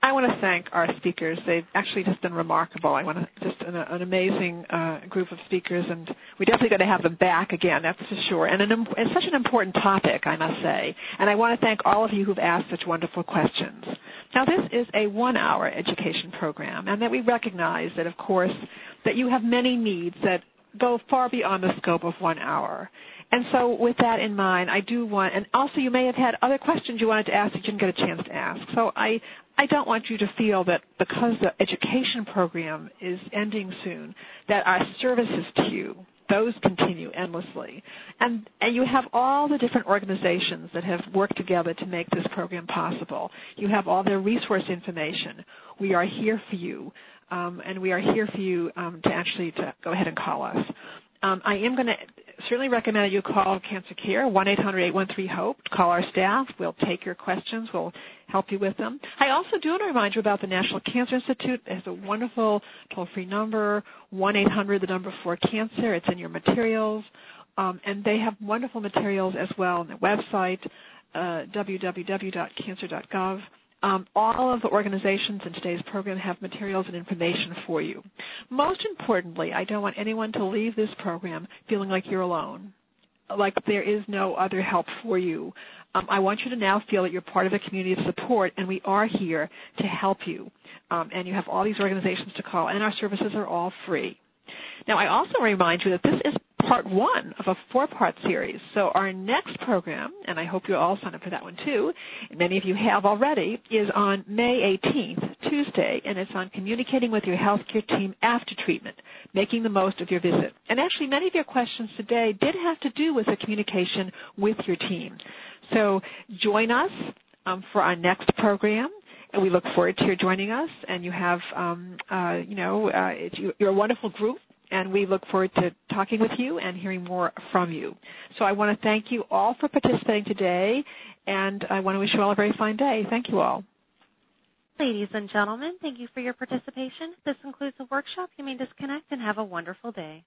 I want to thank our speakers. They've actually just been remarkable. I want to just an, an amazing uh, group of speakers, and we definitely got to have them back again. That's for sure. And an, it's such an important topic, I must say. And I want to thank all of you who've asked such wonderful questions. Now, this is a one-hour education program, and that we recognize that, of course, that you have many needs that go far beyond the scope of one hour. And so with that in mind, I do want, and also you may have had other questions you wanted to ask that you didn't get a chance to ask. So I, I don't want you to feel that because the education program is ending soon, that our services to you, those continue endlessly. And, and you have all the different organizations that have worked together to make this program possible. You have all their resource information. We are here for you. Um, and we are here for you um, to actually to go ahead and call us. Um, I am going to certainly recommend that you call Cancer Care, 1-800-813-HOPE. Call our staff. We'll take your questions. We'll help you with them. I also do want to remind you about the National Cancer Institute. It has a wonderful toll-free number, 1-800, the number for cancer. It's in your materials. Um, and they have wonderful materials as well on their website, uh, www.cancer.gov. Um, all of the organizations in today's program have materials and information for you. Most importantly, I don't want anyone to leave this program feeling like you're alone, like there is no other help for you. Um, I want you to now feel that you're part of a community of support, and we are here to help you. Um, and you have all these organizations to call, and our services are all free. Now, I also remind you that this is part one of a four-part series. So our next program, and I hope you all sign up for that one too, many of you have already, is on May 18th, Tuesday, and it's on communicating with your healthcare team after treatment, making the most of your visit. And actually, many of your questions today did have to do with the communication with your team. So join us um, for our next program and we look forward to your joining us. And you have, um, uh, you know, uh, you're a wonderful group, and we look forward to talking with you and hearing more from you. So I want to thank you all for participating today, and I want to wish you all a very fine day. Thank you all. Ladies and gentlemen, thank you for your participation. This concludes the workshop. You may disconnect and have a wonderful day.